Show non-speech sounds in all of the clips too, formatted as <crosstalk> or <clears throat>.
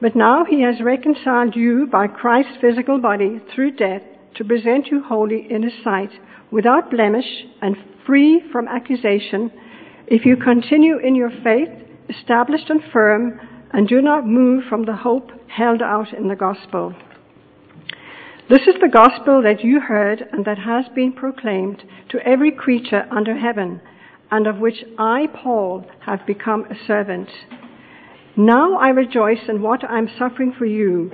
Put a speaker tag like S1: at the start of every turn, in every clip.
S1: But now he has reconciled you by Christ's physical body through death to present you holy in his sight, without blemish and free from accusation, if you continue in your faith, established and firm, and do not move from the hope held out in the gospel. This is the gospel that you heard and that has been proclaimed to every creature under heaven, and of which I, Paul, have become a servant. Now I rejoice in what I am suffering for you,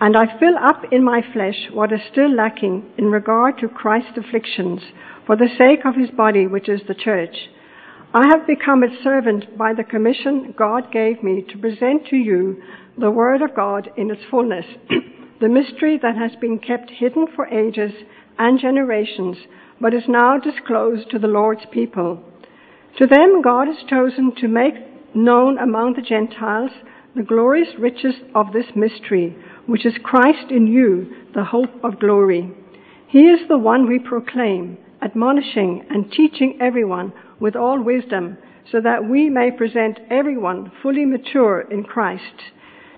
S1: and I fill up in my flesh what is still lacking in regard to Christ's afflictions, for the sake of his body, which is the church. I have become its servant by the commission God gave me to present to you the Word of God in its fullness. <clears throat> the mystery that has been kept hidden for ages and generations, but is now disclosed to the Lord's people. To them God has chosen to make known among the Gentiles the glorious riches of this mystery, which is Christ in you, the hope of glory. He is the one we proclaim, admonishing and teaching everyone with all wisdom, so that we may present everyone fully mature in Christ.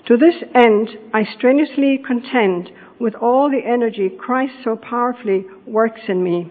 S1: To this end, I strenuously contend with all the energy Christ so powerfully works in me.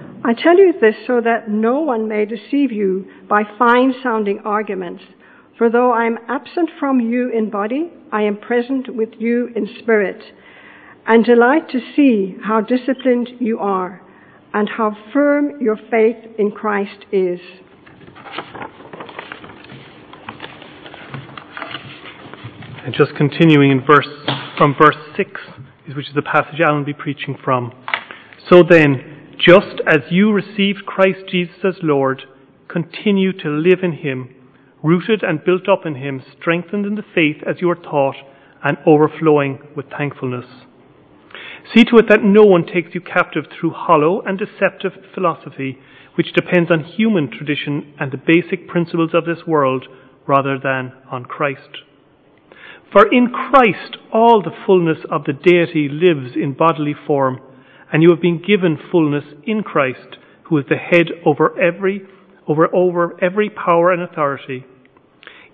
S1: I tell you this so that no one may deceive you by fine sounding arguments. For though I am absent from you in body, I am present with you in spirit, and delight to see how disciplined you are, and how firm your faith in Christ is.
S2: And just continuing in verse from verse 6, which is the passage Alan will be preaching from. So then, just as you received Christ Jesus as Lord, continue to live in him, rooted and built up in him, strengthened in the faith as you are taught, and overflowing with thankfulness. See to it that no one takes you captive through hollow and deceptive philosophy, which depends on human tradition and the basic principles of this world rather than on Christ. For in Christ all the fullness of the deity lives in bodily form, and you have been given fullness in Christ, who is the head over every over, over every power and authority.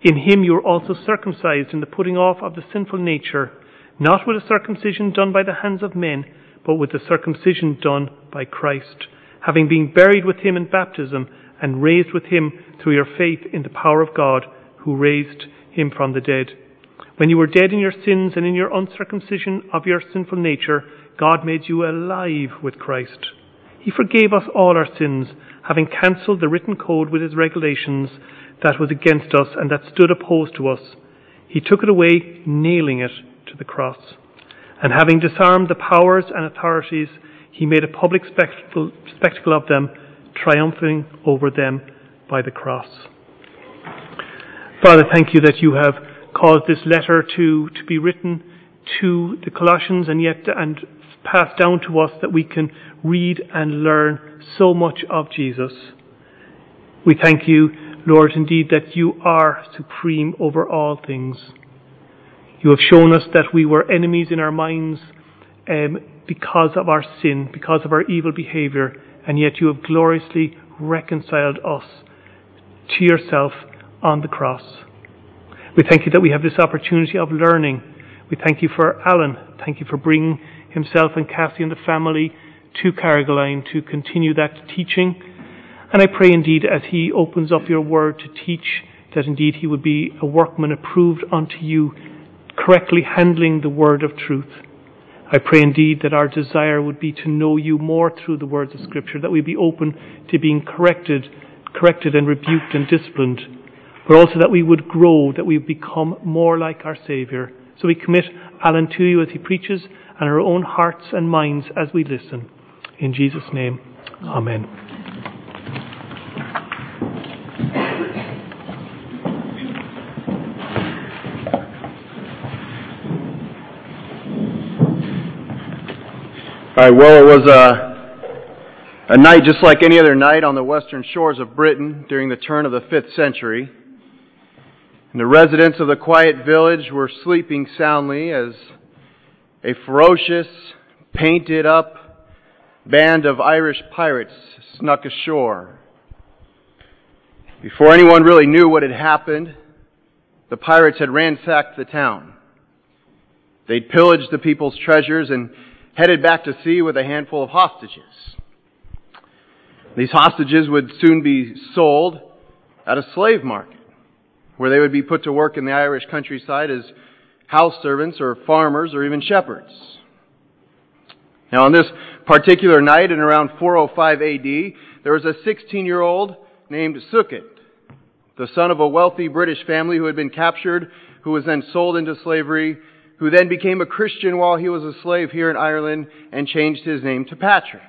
S2: In him you are also circumcised in the putting off of the sinful nature, not with a circumcision done by the hands of men, but with the circumcision done by Christ, having been buried with him in baptism, and raised with him through your faith in the power of God, who raised him from the dead. When you were dead in your sins and in your uncircumcision of your sinful nature, God made you alive with Christ. He forgave us all our sins, having cancelled the written code with his regulations that was against us and that stood opposed to us. He took it away, nailing it to the cross. And having disarmed the powers and authorities, he made a public spectacle, of them, triumphing over them by the cross. Father, thank you that you have caused this letter to, to be written to the Colossians and yet and passed down to us that we can read and learn so much of Jesus. We thank you, Lord, indeed that you are supreme over all things. You have shown us that we were enemies in our minds um, because of our sin, because of our evil behavior, and yet you have gloriously reconciled us to yourself on the cross. We thank you that we have this opportunity of learning. We thank you for Alan. Thank you for bringing himself and Cassie and the family to Carrigaline to continue that teaching. And I pray indeed as he opens up your word to teach that indeed he would be a workman approved unto you, correctly handling the word of truth. I pray indeed that our desire would be to know you more through the words of Scripture, that we be open to being corrected, corrected and rebuked and disciplined, but also that we would grow, that we would become more like our Saviour. So we commit Alan to you as he preaches and our own hearts and minds as we listen. In Jesus' name, Amen.
S3: All right, well, it was a, a night just like any other night on the western shores of Britain during the turn of the 5th century. And the residents of the quiet village were sleeping soundly as a ferocious, painted up band of Irish pirates snuck ashore. Before anyone really knew what had happened, the pirates had ransacked the town. They'd pillaged the people's treasures and headed back to sea with a handful of hostages. These hostages would soon be sold at a slave market, where they would be put to work in the Irish countryside as house servants or farmers or even shepherds. Now, on this particular night in around 405 AD, there was a 16 year old named Succat, the son of a wealthy British family who had been captured, who was then sold into slavery who then became a Christian while he was a slave here in Ireland and changed his name to Patrick.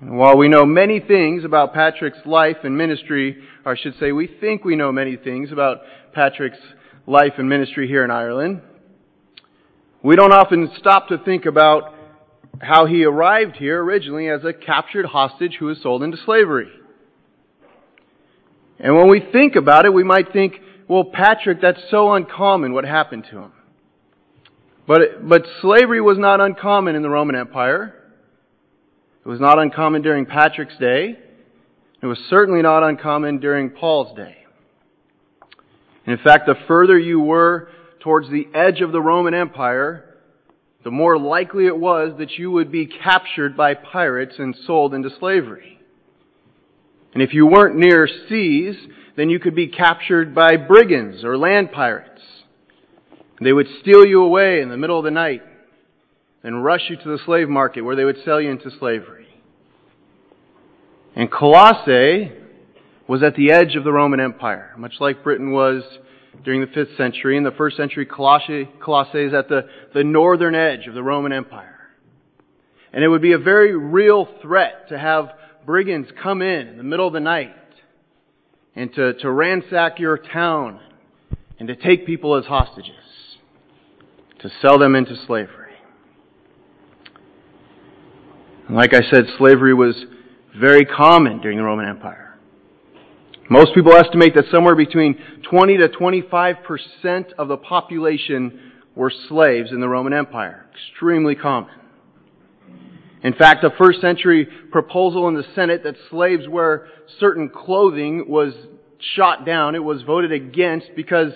S3: And while we know many things about Patrick's life and ministry, or I should say we think we know many things about Patrick's life and ministry here in Ireland, we don't often stop to think about how he arrived here originally as a captured hostage who was sold into slavery. And when we think about it, we might think, well, Patrick, that's so uncommon what happened to him. But, but slavery was not uncommon in the Roman Empire. It was not uncommon during Patrick's day. It was certainly not uncommon during Paul's day. And in fact, the further you were towards the edge of the Roman Empire, the more likely it was that you would be captured by pirates and sold into slavery. And if you weren't near seas, then you could be captured by brigands or land pirates. They would steal you away in the middle of the night and rush you to the slave market where they would sell you into slavery. And Colossae was at the edge of the Roman Empire, much like Britain was during the 5th century. In the 1st century, Colossae, Colossae is at the, the northern edge of the Roman Empire. And it would be a very real threat to have brigands come in in the middle of the night and to, to ransack your town and to take people as hostages, to sell them into slavery. And like I said, slavery was very common during the Roman Empire. Most people estimate that somewhere between 20 to 25 percent of the population were slaves in the Roman Empire. Extremely common. In fact, a first century proposal in the Senate that slaves wear certain clothing was shot down. It was voted against because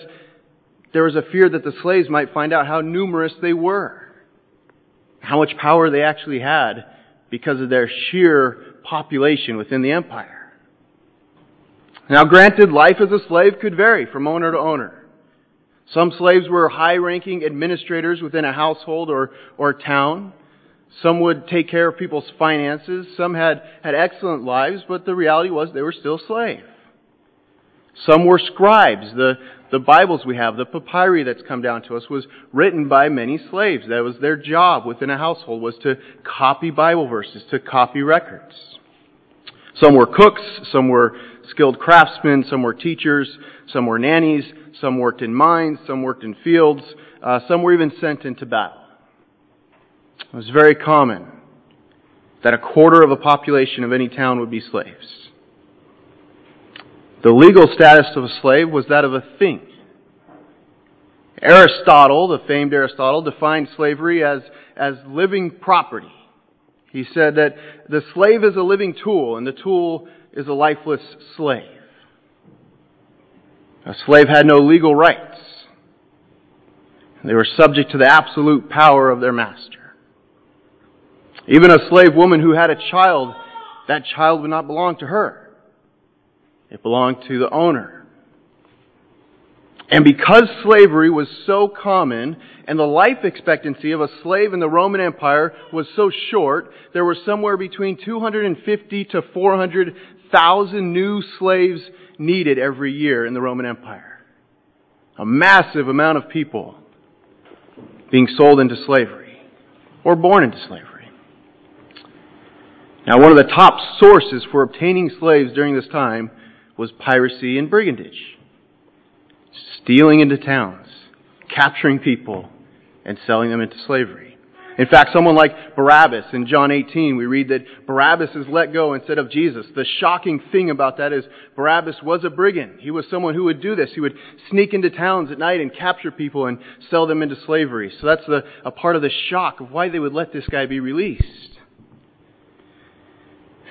S3: there was a fear that the slaves might find out how numerous they were, how much power they actually had because of their sheer population within the empire. Now granted, life as a slave could vary from owner to owner. Some slaves were high ranking administrators within a household or, or town. Some would take care of people's finances. Some had, had excellent lives, but the reality was they were still slaves. Some were scribes. The, the Bibles we have, the papyri that's come down to us, was written by many slaves. That was their job within a household, was to copy Bible verses, to copy records. Some were cooks, some were skilled craftsmen, some were teachers, some were nannies, some worked in mines, some worked in fields, uh, some were even sent into battle. It was very common that a quarter of a population of any town would be slaves. The legal status of a slave was that of a thing. Aristotle, the famed Aristotle, defined slavery as, as living property. He said that the slave is a living tool and the tool is a lifeless slave. A slave had no legal rights. They were subject to the absolute power of their master. Even a slave woman who had a child, that child would not belong to her. It belonged to the owner. And because slavery was so common and the life expectancy of a slave in the Roman Empire was so short, there were somewhere between 250 to 400,000 new slaves needed every year in the Roman Empire. A massive amount of people being sold into slavery or born into slavery. Now, one of the top sources for obtaining slaves during this time was piracy and brigandage. Stealing into towns, capturing people, and selling them into slavery. In fact, someone like Barabbas in John 18, we read that Barabbas is let go instead of Jesus. The shocking thing about that is Barabbas was a brigand. He was someone who would do this. He would sneak into towns at night and capture people and sell them into slavery. So that's a, a part of the shock of why they would let this guy be released.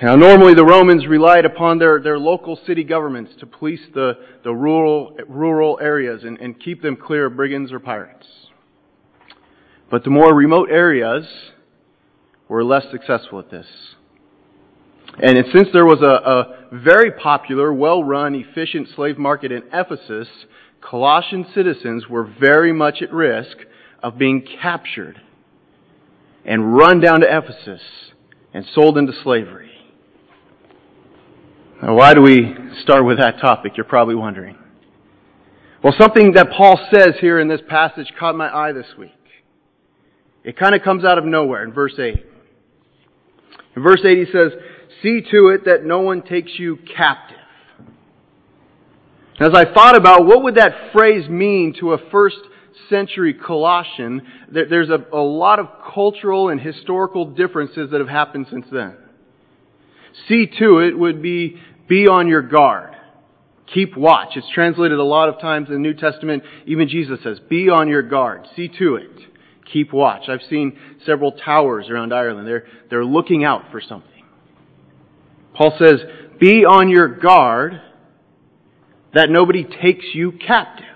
S3: Now, normally the Romans relied upon their, their local city governments to police the, the rural, rural areas and, and keep them clear of brigands or pirates. But the more remote areas were less successful at this. And since there was a, a very popular, well run, efficient slave market in Ephesus, Colossian citizens were very much at risk of being captured and run down to Ephesus and sold into slavery. Now, why do we start with that topic? You're probably wondering. Well, something that Paul says here in this passage caught my eye this week. It kind of comes out of nowhere in verse 8. In verse 8 he says, See to it that no one takes you captive. As I thought about what would that phrase mean to a first century Colossian, there's a, a lot of cultural and historical differences that have happened since then. See to it would be be on your guard. Keep watch. It's translated a lot of times in the New Testament. Even Jesus says, be on your guard. See to it keep watch. I've seen several towers around Ireland. They're, they're looking out for something. Paul says, be on your guard that nobody takes you captive.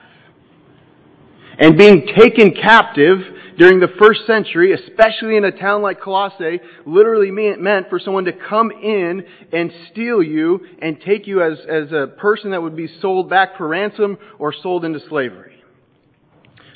S3: And being taken captive during the first century, especially in a town like Colossae, literally meant for someone to come in and steal you and take you as, as a person that would be sold back for ransom or sold into slavery.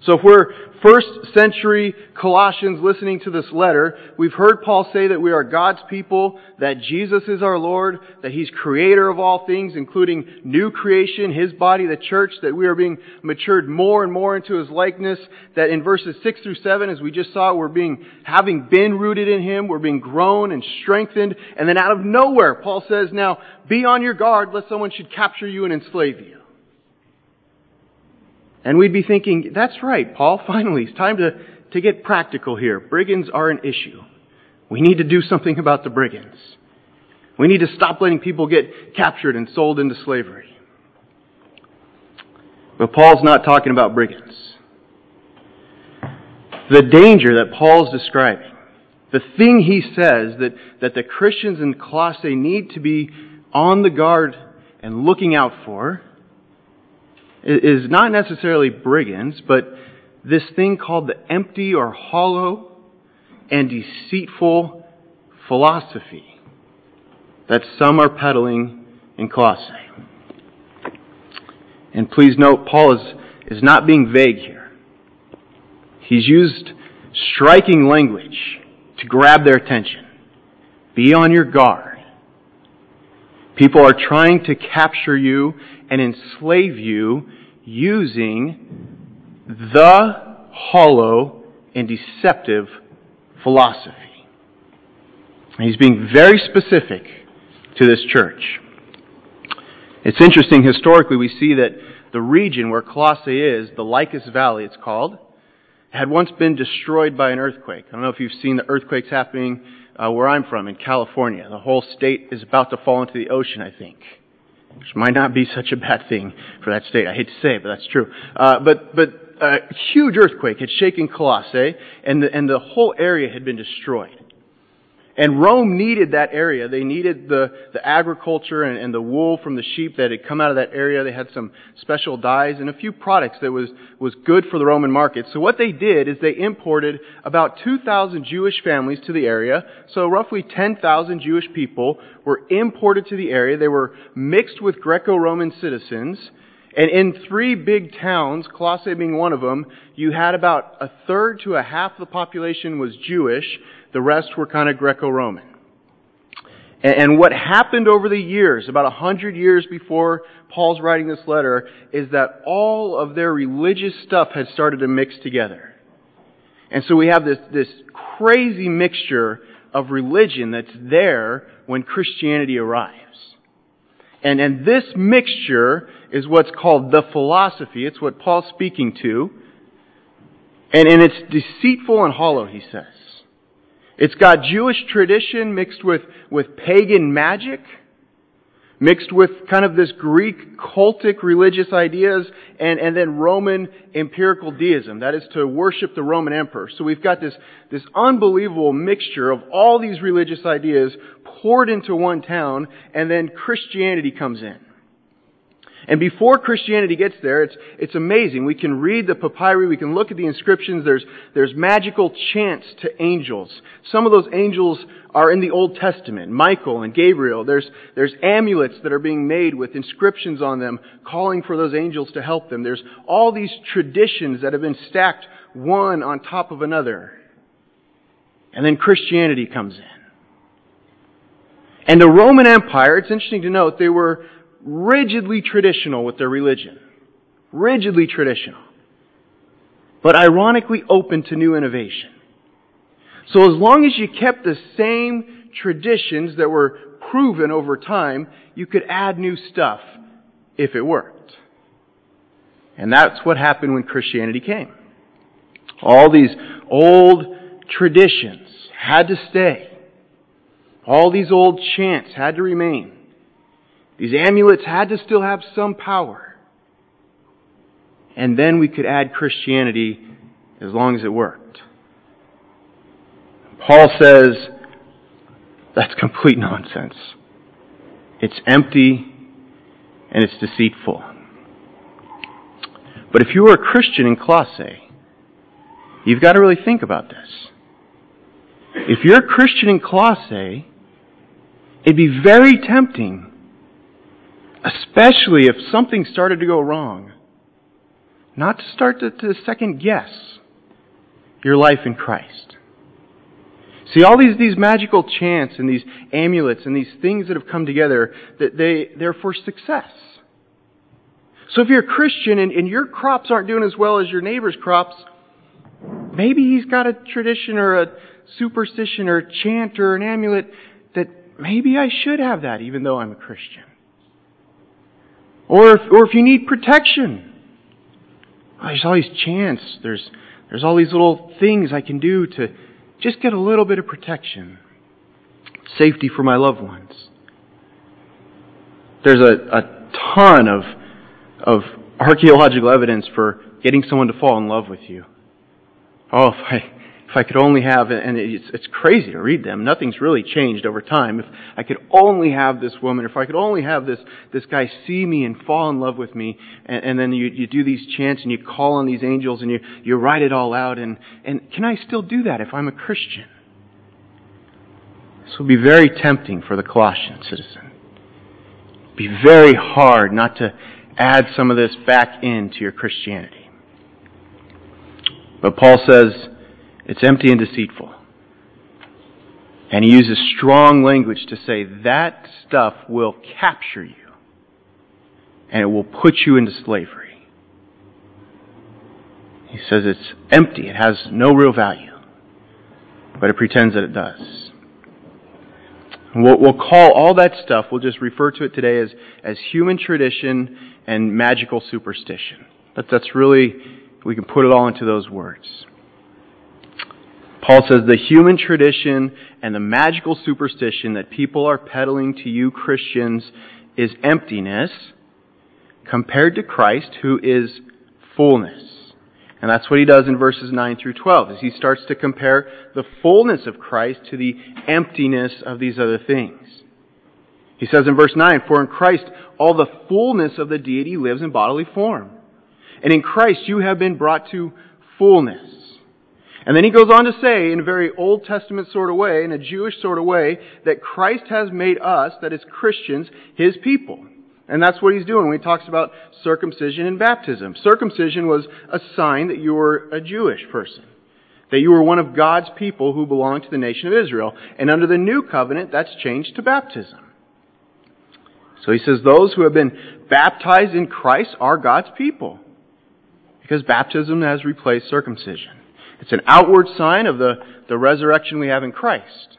S3: So if we're first century Colossians listening to this letter, we've heard Paul say that we are God's people, that Jesus is our Lord, that He's creator of all things, including new creation, His body, the church, that we are being matured more and more into His likeness, that in verses 6 through 7, as we just saw, we're being, having been rooted in Him, we're being grown and strengthened, and then out of nowhere, Paul says, now, be on your guard lest someone should capture you and enslave you. And we'd be thinking, that's right, Paul, <laughs> finally, it's time to, to get practical here. Brigands are an issue. We need to do something about the brigands. We need to stop letting people get captured and sold into slavery. But Paul's not talking about brigands. The danger that Paul's describing, the thing he says that, that the Christians in Colossae need to be on the guard and looking out for, is not necessarily brigands, but this thing called the empty or hollow and deceitful philosophy that some are peddling in Colossae. And please note, Paul is, is not being vague here. He's used striking language to grab their attention. Be on your guard. People are trying to capture you and enslave you using the hollow and deceptive philosophy. And he's being very specific to this church. It's interesting, historically, we see that the region where Colossae is, the Lycus Valley it's called, had once been destroyed by an earthquake. I don't know if you've seen the earthquakes happening uh, where I'm from, in California. The whole state is about to fall into the ocean, I think which might not be such a bad thing for that state. I hate to say it, but that's true. Uh, but but a huge earthquake had shaken Colossae, and the, and the whole area had been destroyed. And Rome needed that area. They needed the, the agriculture and, and the wool from the sheep that had come out of that area. They had some special dyes and a few products that was, was good for the Roman market. So what they did is they imported about 2,000 Jewish families to the area. So roughly 10,000 Jewish people were imported to the area. They were mixed with Greco-Roman citizens. And in three big towns, Colossae being one of them, you had about a third to a half of the population was Jewish. The rest were kind of Greco-Roman. And what happened over the years, about a hundred years before Paul's writing this letter, is that all of their religious stuff had started to mix together. And so we have this, this crazy mixture of religion that's there when Christianity arrives. And, and this mixture is what's called the philosophy. It's what Paul's speaking to. And, and it's deceitful and hollow, he says. It's got Jewish tradition mixed with, with pagan magic, mixed with kind of this Greek cultic religious ideas, and, and then Roman empirical deism. That is to worship the Roman emperor. So we've got this, this unbelievable mixture of all these religious ideas poured into one town, and then Christianity comes in. And before Christianity gets there, it's, it's amazing. We can read the papyri, we can look at the inscriptions, there's, there's magical chants to angels. Some of those angels are in the Old Testament, Michael and Gabriel. There's, there's amulets that are being made with inscriptions on them, calling for those angels to help them. There's all these traditions that have been stacked one on top of another. And then Christianity comes in. And the Roman Empire, it's interesting to note, they were rigidly traditional with their religion. Rigidly traditional. But ironically open to new innovation. So as long as you kept the same traditions that were proven over time, you could add new stuff if it worked. And that's what happened when Christianity came. All these old traditions had to stay. All these old chants had to remain. These amulets had to still have some power. And then we could add Christianity as long as it worked. Paul says that's complete nonsense. It's empty and it's deceitful. But if you were a Christian in Colossae, you've got to really think about this. If you're a Christian in Colossae, it'd be very tempting especially if something started to go wrong, not to start to, to second guess your life in Christ. See, all these, these magical chants and these amulets and these things that have come together, that they, they're for success. So if you're a Christian and, and your crops aren't doing as well as your neighbor's crops, maybe he's got a tradition or a superstition or a chant or an amulet that maybe I should have that even though I'm a Christian. Or if, or if you need protection. There's all these chants. There's, there's all these little things I can do to just get a little bit of protection. Safety for my loved ones. There's a, a ton of, of archaeological evidence for getting someone to fall in love with you. Oh, if I, if I could only have, and it's, it's crazy to read them. Nothing's really changed over time. If I could only have this woman, if I could only have this, this guy see me and fall in love with me, and, and then you, you do these chants and you call on these angels and you, you write it all out, and, and can I still do that if I'm a Christian? This will be very tempting for the Colossian citizen. Be very hard not to add some of this back into your Christianity. But Paul says, it's empty and deceitful. And he uses strong language to say that stuff will capture you and it will put you into slavery. He says it's empty, it has no real value, but it pretends that it does. We'll, we'll call all that stuff, we'll just refer to it today as, as human tradition and magical superstition. That, that's really, we can put it all into those words. Paul says the human tradition and the magical superstition that people are peddling to you Christians is emptiness compared to Christ, who is fullness. And that's what he does in verses 9 through 12, as he starts to compare the fullness of Christ to the emptiness of these other things. He says in verse 9, For in Christ all the fullness of the deity lives in bodily form. And in Christ you have been brought to fullness. And then he goes on to say, in a very Old Testament sort of way, in a Jewish sort of way, that Christ has made us, that is Christians, his people. And that's what he's doing when he talks about circumcision and baptism. Circumcision was a sign that you were a Jewish person. That you were one of God's people who belonged to the nation of Israel. And under the new covenant, that's changed to baptism. So he says those who have been baptized in Christ are God's people. Because baptism has replaced circumcision. It's an outward sign of the, the resurrection we have in Christ.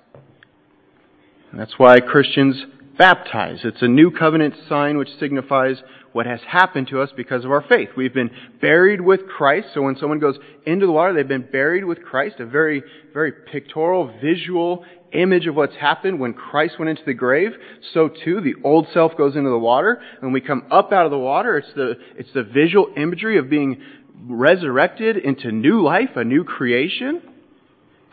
S3: And that's why Christians baptize. It's a new covenant sign which signifies what has happened to us because of our faith. We've been buried with Christ. So when someone goes into the water, they've been buried with Christ. A very, very pictorial, visual image of what's happened when Christ went into the grave. So too, the old self goes into the water. When we come up out of the water, it's the, it's the visual imagery of being resurrected into new life, a new creation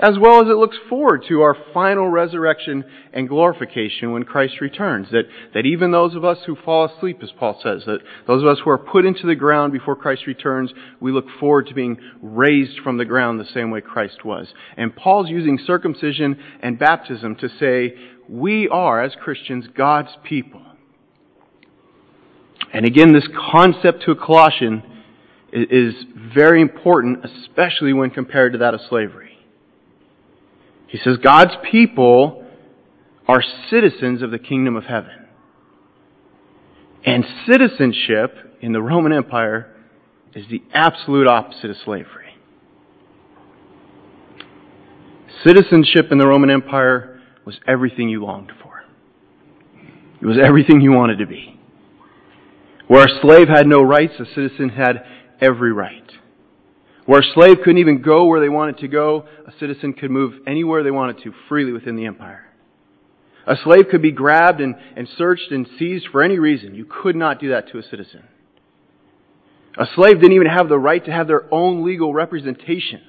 S3: as well as it looks forward to our final resurrection and glorification when Christ returns. That, that even those of us who fall asleep, as Paul says, that those of us who are put into the ground before Christ returns, we look forward to being raised from the ground the same way Christ was. And Paul's using circumcision and baptism to say, we are, as Christians, God's people. And again, this concept to a Colossian is very important, especially when compared to that of slavery. He says God's people are citizens of the kingdom of heaven. And citizenship in the Roman Empire is the absolute opposite of slavery. Citizenship in the Roman Empire was everything you longed for. It was everything you wanted to be. Where a slave had no rights, a citizen had every right. Where a slave couldn't even go where they wanted to go, a citizen could move anywhere they wanted to freely within the empire. A slave could be grabbed and, and searched and seized for any reason. You could not do that to a citizen. A slave didn't even have the right to have their own legal representation.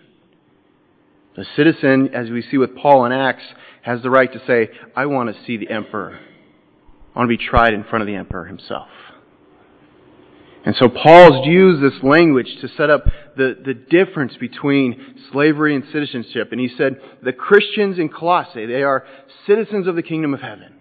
S3: The citizen, as we see with Paul in Acts, has the right to say, I want to see the emperor. I want to be tried in front of the emperor himself. And so Paul's used this language to set up the, the difference between slavery and citizenship. And he said, the Christians in Colossae, they are citizens of the kingdom of heaven.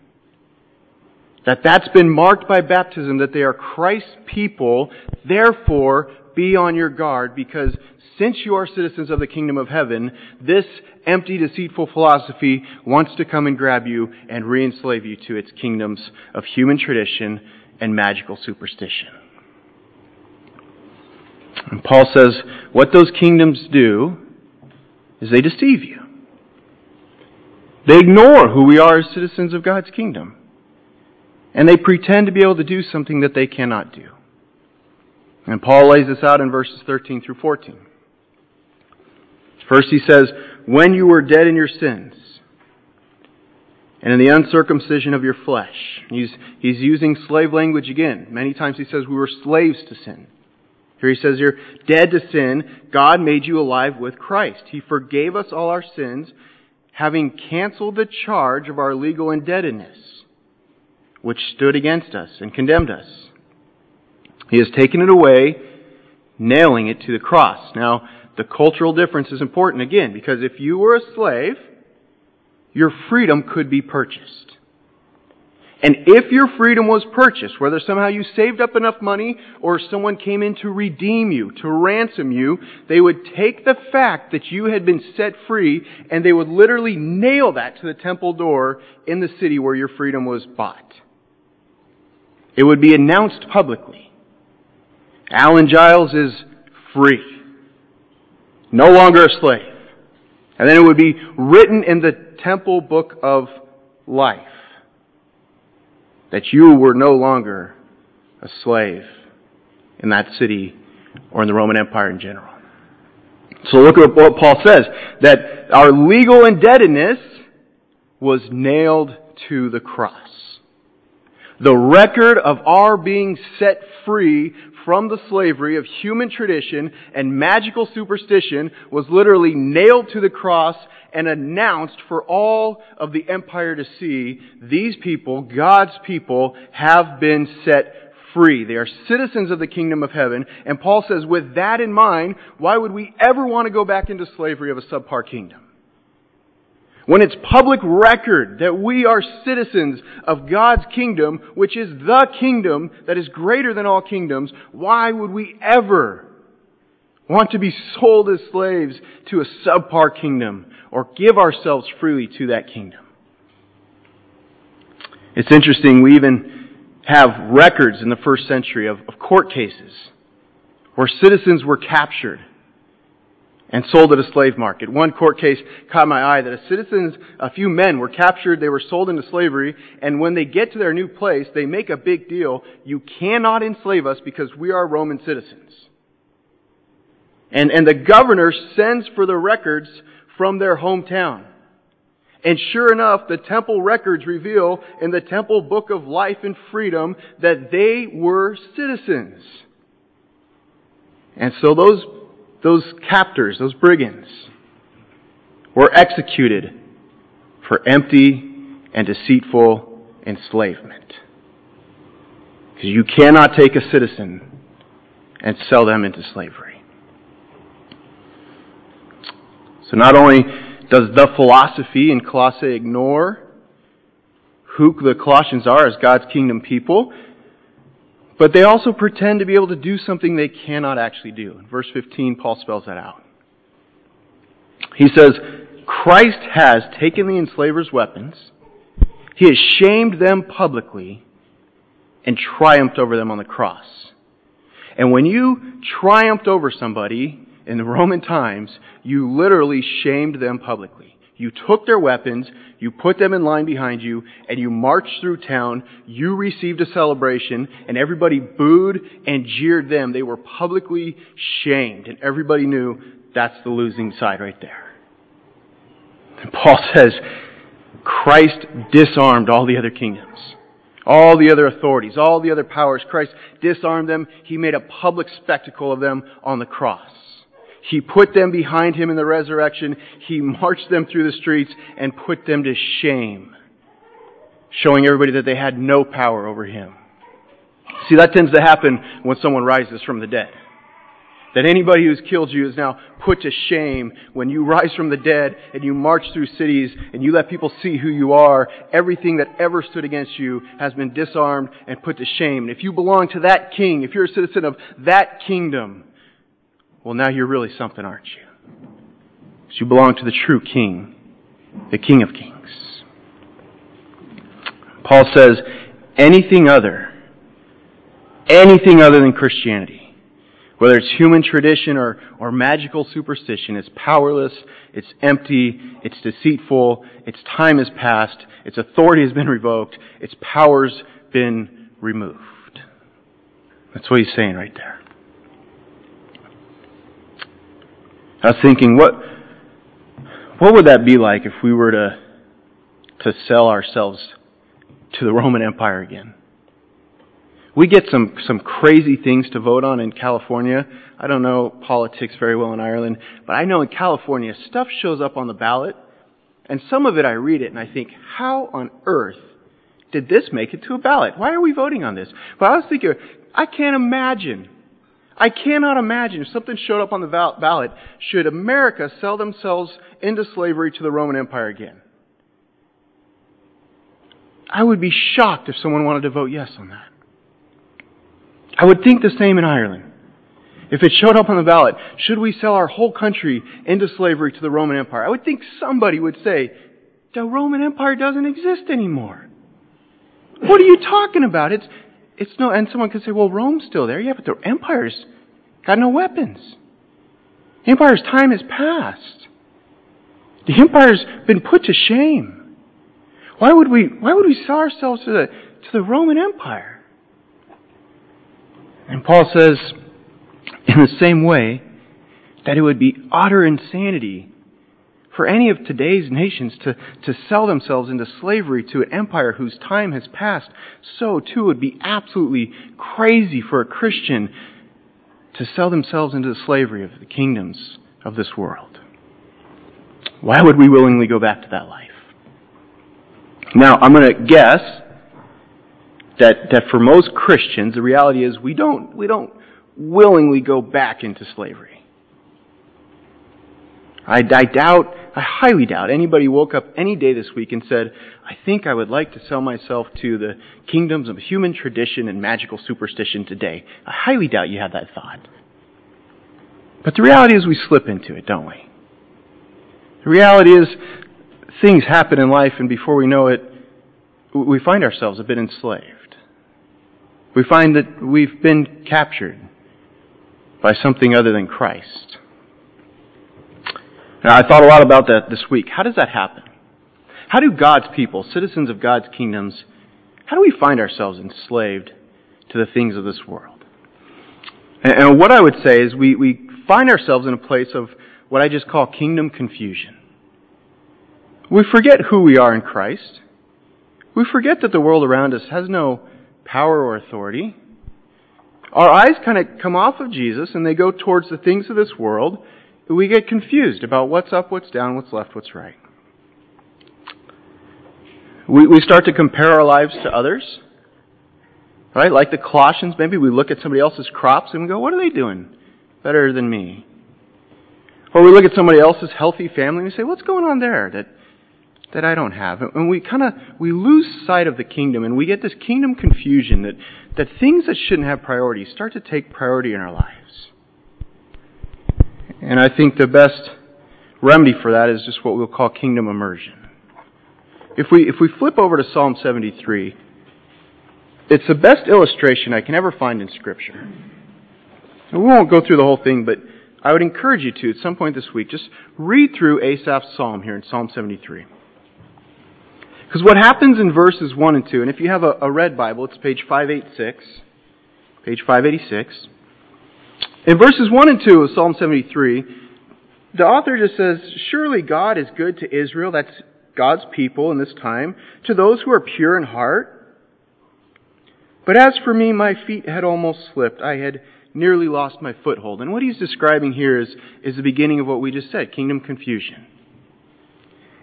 S3: That that's been marked by baptism, that they are Christ's people. Therefore, be on your guard because since you are citizens of the kingdom of heaven, this empty, deceitful philosophy wants to come and grab you and re-enslave you to its kingdoms of human tradition and magical superstition. And Paul says, what those kingdoms do is they deceive you. They ignore who we are as citizens of God's kingdom. And they pretend to be able to do something that they cannot do. And Paul lays this out in verses 13 through 14. First he says, When you were dead in your sins, and in the uncircumcision of your flesh. He's, he's using slave language again. Many times he says we were slaves to sin. Here he says you're dead to sin. God made you alive with Christ. He forgave us all our sins, having canceled the charge of our legal indebtedness, which stood against us and condemned us. He has taken it away, nailing it to the cross. Now, the cultural difference is important again, because if you were a slave, your freedom could be purchased. And if your freedom was purchased, whether somehow you saved up enough money or someone came in to redeem you, to ransom you, they would take the fact that you had been set free and they would literally nail that to the temple door in the city where your freedom was bought. It would be announced publicly. Alan Giles is free. No longer a slave. And then it would be written in the temple book of life that you were no longer a slave in that city or in the Roman Empire in general. So look at what Paul says, that our legal indebtedness was nailed to the cross. The record of our being set free from the slavery of human tradition and magical superstition was literally nailed to the cross and announced for all of the empire to see, these people, God's people, have been set free. They are citizens of the kingdom of heaven. And Paul says, with that in mind, why would we ever want to go back into slavery of a subpar kingdom? When it's public record that we are citizens of God's kingdom, which is the kingdom that is greater than all kingdoms, why would we ever want to be sold as slaves to a subpar kingdom or give ourselves freely to that kingdom? It's interesting, we even have records in the first century of, of court cases where citizens were captured and sold at a slave market. One court case caught my eye that a citizens, a few men were captured, they were sold into slavery, and when they get to their new place, they make a big deal. You cannot enslave us because we are Roman citizens. And, and the governor sends for the records from their hometown. And sure enough, the temple records reveal in the temple book of life and freedom that they were citizens. And so those those captors, those brigands, were executed for empty and deceitful enslavement. Because you cannot take a citizen and sell them into slavery. So not only does the philosophy in Colossae ignore who the Colossians are as God's kingdom people, but they also pretend to be able to do something they cannot actually do. In verse 15, Paul spells that out. He says, Christ has taken the enslaver's weapons, he has shamed them publicly, and triumphed over them on the cross. And when you triumphed over somebody in the Roman times, you literally shamed them publicly. You took their weapons, you put them in line behind you, and you marched through town. You received a celebration, and everybody booed and jeered them. They were publicly shamed, and everybody knew that's the losing side right there. And Paul says, Christ disarmed all the other kingdoms, all the other authorities, all the other powers. Christ disarmed them. He made a public spectacle of them on the cross. He put them behind him in the resurrection. He marched them through the streets and put them to shame, showing everybody that they had no power over him. See, that tends to happen when someone rises from the dead. That anybody who's killed you is now put to shame when you rise from the dead and you march through cities and you let people see who you are. Everything that ever stood against you has been disarmed and put to shame. And if you belong to that king, if you're a citizen of that kingdom, well, now you're really something, aren't you? Because you belong to the true King, the King of Kings. Paul says, anything other, anything other than Christianity, whether it's human tradition or, or magical superstition, it's powerless, it's empty, it's deceitful, its time has passed, its authority has been revoked, its power's been removed. That's what he's saying right there. I was thinking, what what would that be like if we were to to sell ourselves to the Roman Empire again? We get some some crazy things to vote on in California. I don't know politics very well in Ireland, but I know in California stuff shows up on the ballot, and some of it I read it and I think, how on earth did this make it to a ballot? Why are we voting on this? But I was thinking, I can't imagine I cannot imagine if something showed up on the ballot, should America sell themselves into slavery to the Roman Empire again? I would be shocked if someone wanted to vote yes on that. I would think the same in Ireland. If it showed up on the ballot, should we sell our whole country into slavery to the Roman Empire? I would think somebody would say, the Roman Empire doesn't exist anymore. What are you talking about? It's, it's no, and someone could say, well, Rome's still there. Yeah, but the empire's got no weapons. The empire's time has passed. The empire's been put to shame. Why would we, why would we sell ourselves to the, to the Roman Empire? And Paul says, in the same way, that it would be utter insanity for any of today's nations to, to sell themselves into slavery to an empire whose time has passed, so too it would be absolutely crazy for a Christian to sell themselves into the slavery of the kingdoms of this world. Why would we willingly go back to that life? Now, I'm going to guess that, that for most Christians, the reality is we don't, we don't willingly go back into slavery. I, I doubt, I highly doubt anybody woke up any day this week and said, I think I would like to sell myself to the kingdoms of human tradition and magical superstition today. I highly doubt you had that thought. But the reality is we slip into it, don't we? The reality is things happen in life, and before we know it, we find ourselves a bit enslaved. We find that we've been captured by something other than Christ. Now, I thought a lot about that this week. How does that happen? How do God's people, citizens of God's kingdoms, how do we find ourselves enslaved to the things of this world? And, what I would say is we, we find ourselves in a place of what I just call kingdom confusion. We forget who we are in Christ. We forget that the world around us has no power or authority. Our eyes kind of come off of Jesus and they go towards the things of this world. We get confused about what's up, what's down, what's left, what's right. We, we start to compare our lives to others. Right? Like the Colossians, maybe we look at somebody else's crops and we go, what are they doing better than me? Or we look at somebody else's healthy family and we say, what's going on there that that I don't have. And we kind of we lose sight of the kingdom and we get this kingdom confusion that that things that shouldn't have priority start to take priority in our lives. And I think the best remedy for that is just what we'll call kingdom immersion. If we if we flip over to Psalm 73, it's the best illustration I can ever find in scripture. And we won't go through the whole thing, but I would encourage you to, at some point this week, just read through Asaph's psalm here in Psalm 73. Because what happens in verses 1 and 2, and if you have a, a red Bible, it's page 586, page 586. In verses 1 and 2 of Psalm 73, the author just says, Surely God is good to Israel, that's God's people in this time, to those who are pure in heart. But as for me, my feet had almost slipped. I had nearly lost my foothold. And what he's describing here is, is the beginning of what we just said kingdom confusion.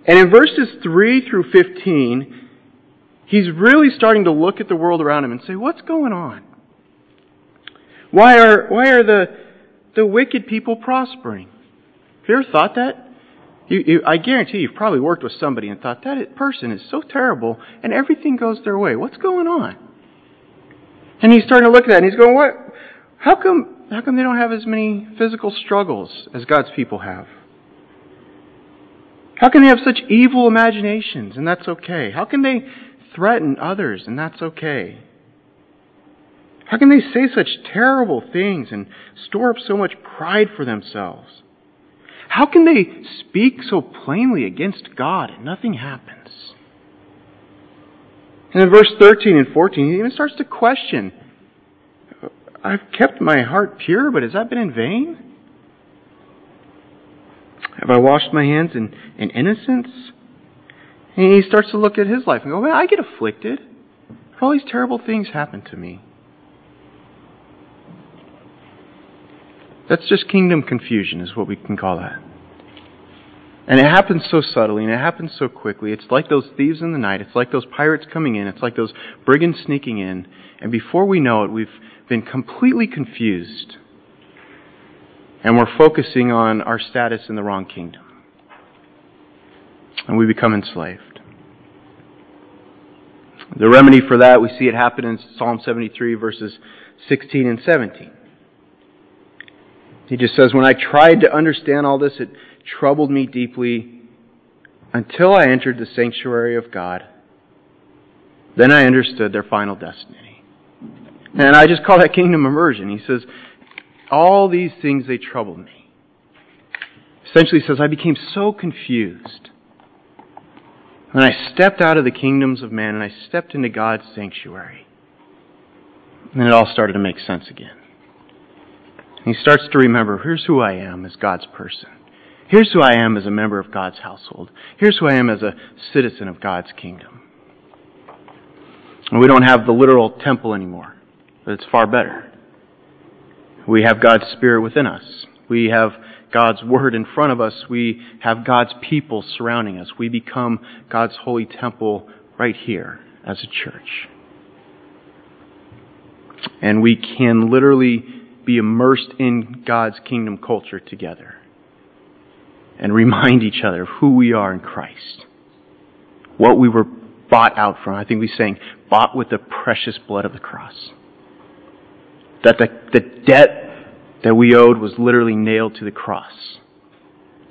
S3: And in verses 3 through 15, he's really starting to look at the world around him and say, what's going on? Why are, why are the, the wicked people prospering? Have you ever thought that? You, you, I guarantee you've probably worked with somebody and thought, that person is so terrible and everything goes their way. What's going on? And he's starting to look at that and he's going, what? How come, how come they don't have as many physical struggles as God's people have? How can they have such evil imaginations and that's okay? How can they threaten others and that's okay? How can they say such terrible things and store up so much pride for themselves? How can they speak so plainly against God and nothing happens? And in verse 13 and 14, he even starts to question I've kept my heart pure, but has that been in vain? Have I washed my hands in, in innocence? And he starts to look at his life and go, well, I get afflicted. All these terrible things happen to me. That's just kingdom confusion, is what we can call that. And it happens so subtly and it happens so quickly. It's like those thieves in the night. It's like those pirates coming in. It's like those brigands sneaking in. And before we know it, we've been completely confused and we're focusing on our status in the wrong kingdom. And we become enslaved. The remedy for that, we see it happen in Psalm 73, verses 16 and 17. He just says, When I tried to understand all this, it troubled me deeply until I entered the sanctuary of God. Then I understood their final destiny. And I just call that kingdom immersion. He says, all these things, they troubled me. Essentially he says, I became so confused. When I stepped out of the kingdoms of man and I stepped into God's sanctuary. And it all started to make sense again. He starts to remember, here's who I am as God's person. Here's who I am as a member of God's household. Here's who I am as a citizen of God's kingdom. And we don't have the literal temple anymore, but it's far better. We have God's Spirit within us. We have God's Word in front of us. We have God's people surrounding us. We become God's holy temple right here as a church. And we can literally be immersed in God's kingdom culture together and remind each other of who we are in Christ, what we were bought out from. I think we sang, bought with the precious blood of the cross. That the, the debt that we owed was literally nailed to the cross.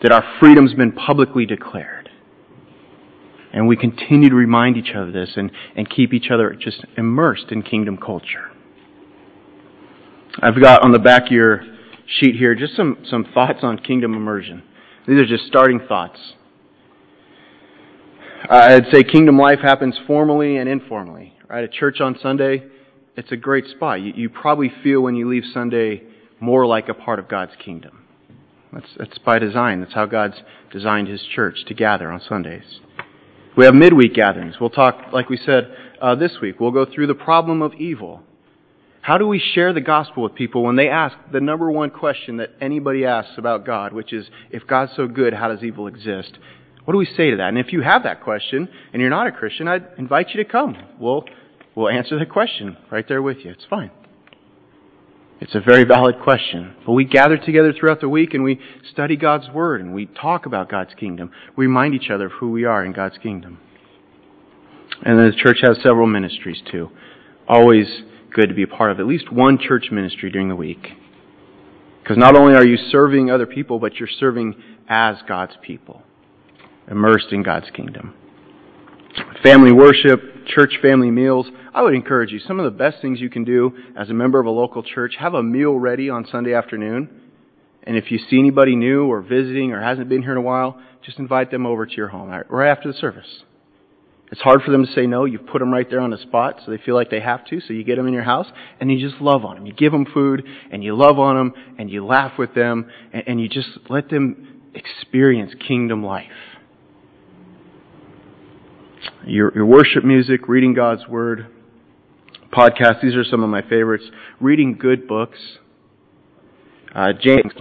S3: That our freedom's been publicly declared. And we continue to remind each other of this and, and keep each other just immersed in kingdom culture. I've got on the back of your sheet here just some, some thoughts on kingdom immersion. These are just starting thoughts. I'd say kingdom life happens formally and informally. Right? At church on Sunday, it's a great spot. You, you probably feel when you leave Sunday more like a part of God's kingdom. That's, that's by design. That's how God's designed His church to gather on Sundays. We have midweek gatherings. We'll talk, like we said uh, this week, we'll go through the problem of evil. How do we share the gospel with people when they ask the number one question that anybody asks about God, which is, if God's so good, how does evil exist? What do we say to that? And if you have that question and you're not a Christian, I'd invite you to come. We'll, we'll answer the question right there with you. It's fine. It's a very valid question. But we gather together throughout the week and we study God's Word and we talk about God's kingdom. We remind each other of who we are in God's kingdom. And the church has several ministries too. Always good to be a part of at least one church ministry during the week. Because not only are you serving other people, but you're serving as God's people, immersed in God's kingdom. Family worship, church family meals. I would encourage you, some of the best things you can do as a member of a local church, have a meal ready on Sunday afternoon. And if you see anybody new or visiting or hasn't been here in a while, just invite them over to your home right after the service. It's hard for them to say no. You've put them right there on the spot, so they feel like they have to. So you get them in your house, and you just love on them. You give them food, and you love on them, and you laugh with them, and, and you just let them experience kingdom life. Your, your worship music, reading God's Word, podcasts, these are some of my favorites. Reading good books. Uh, James.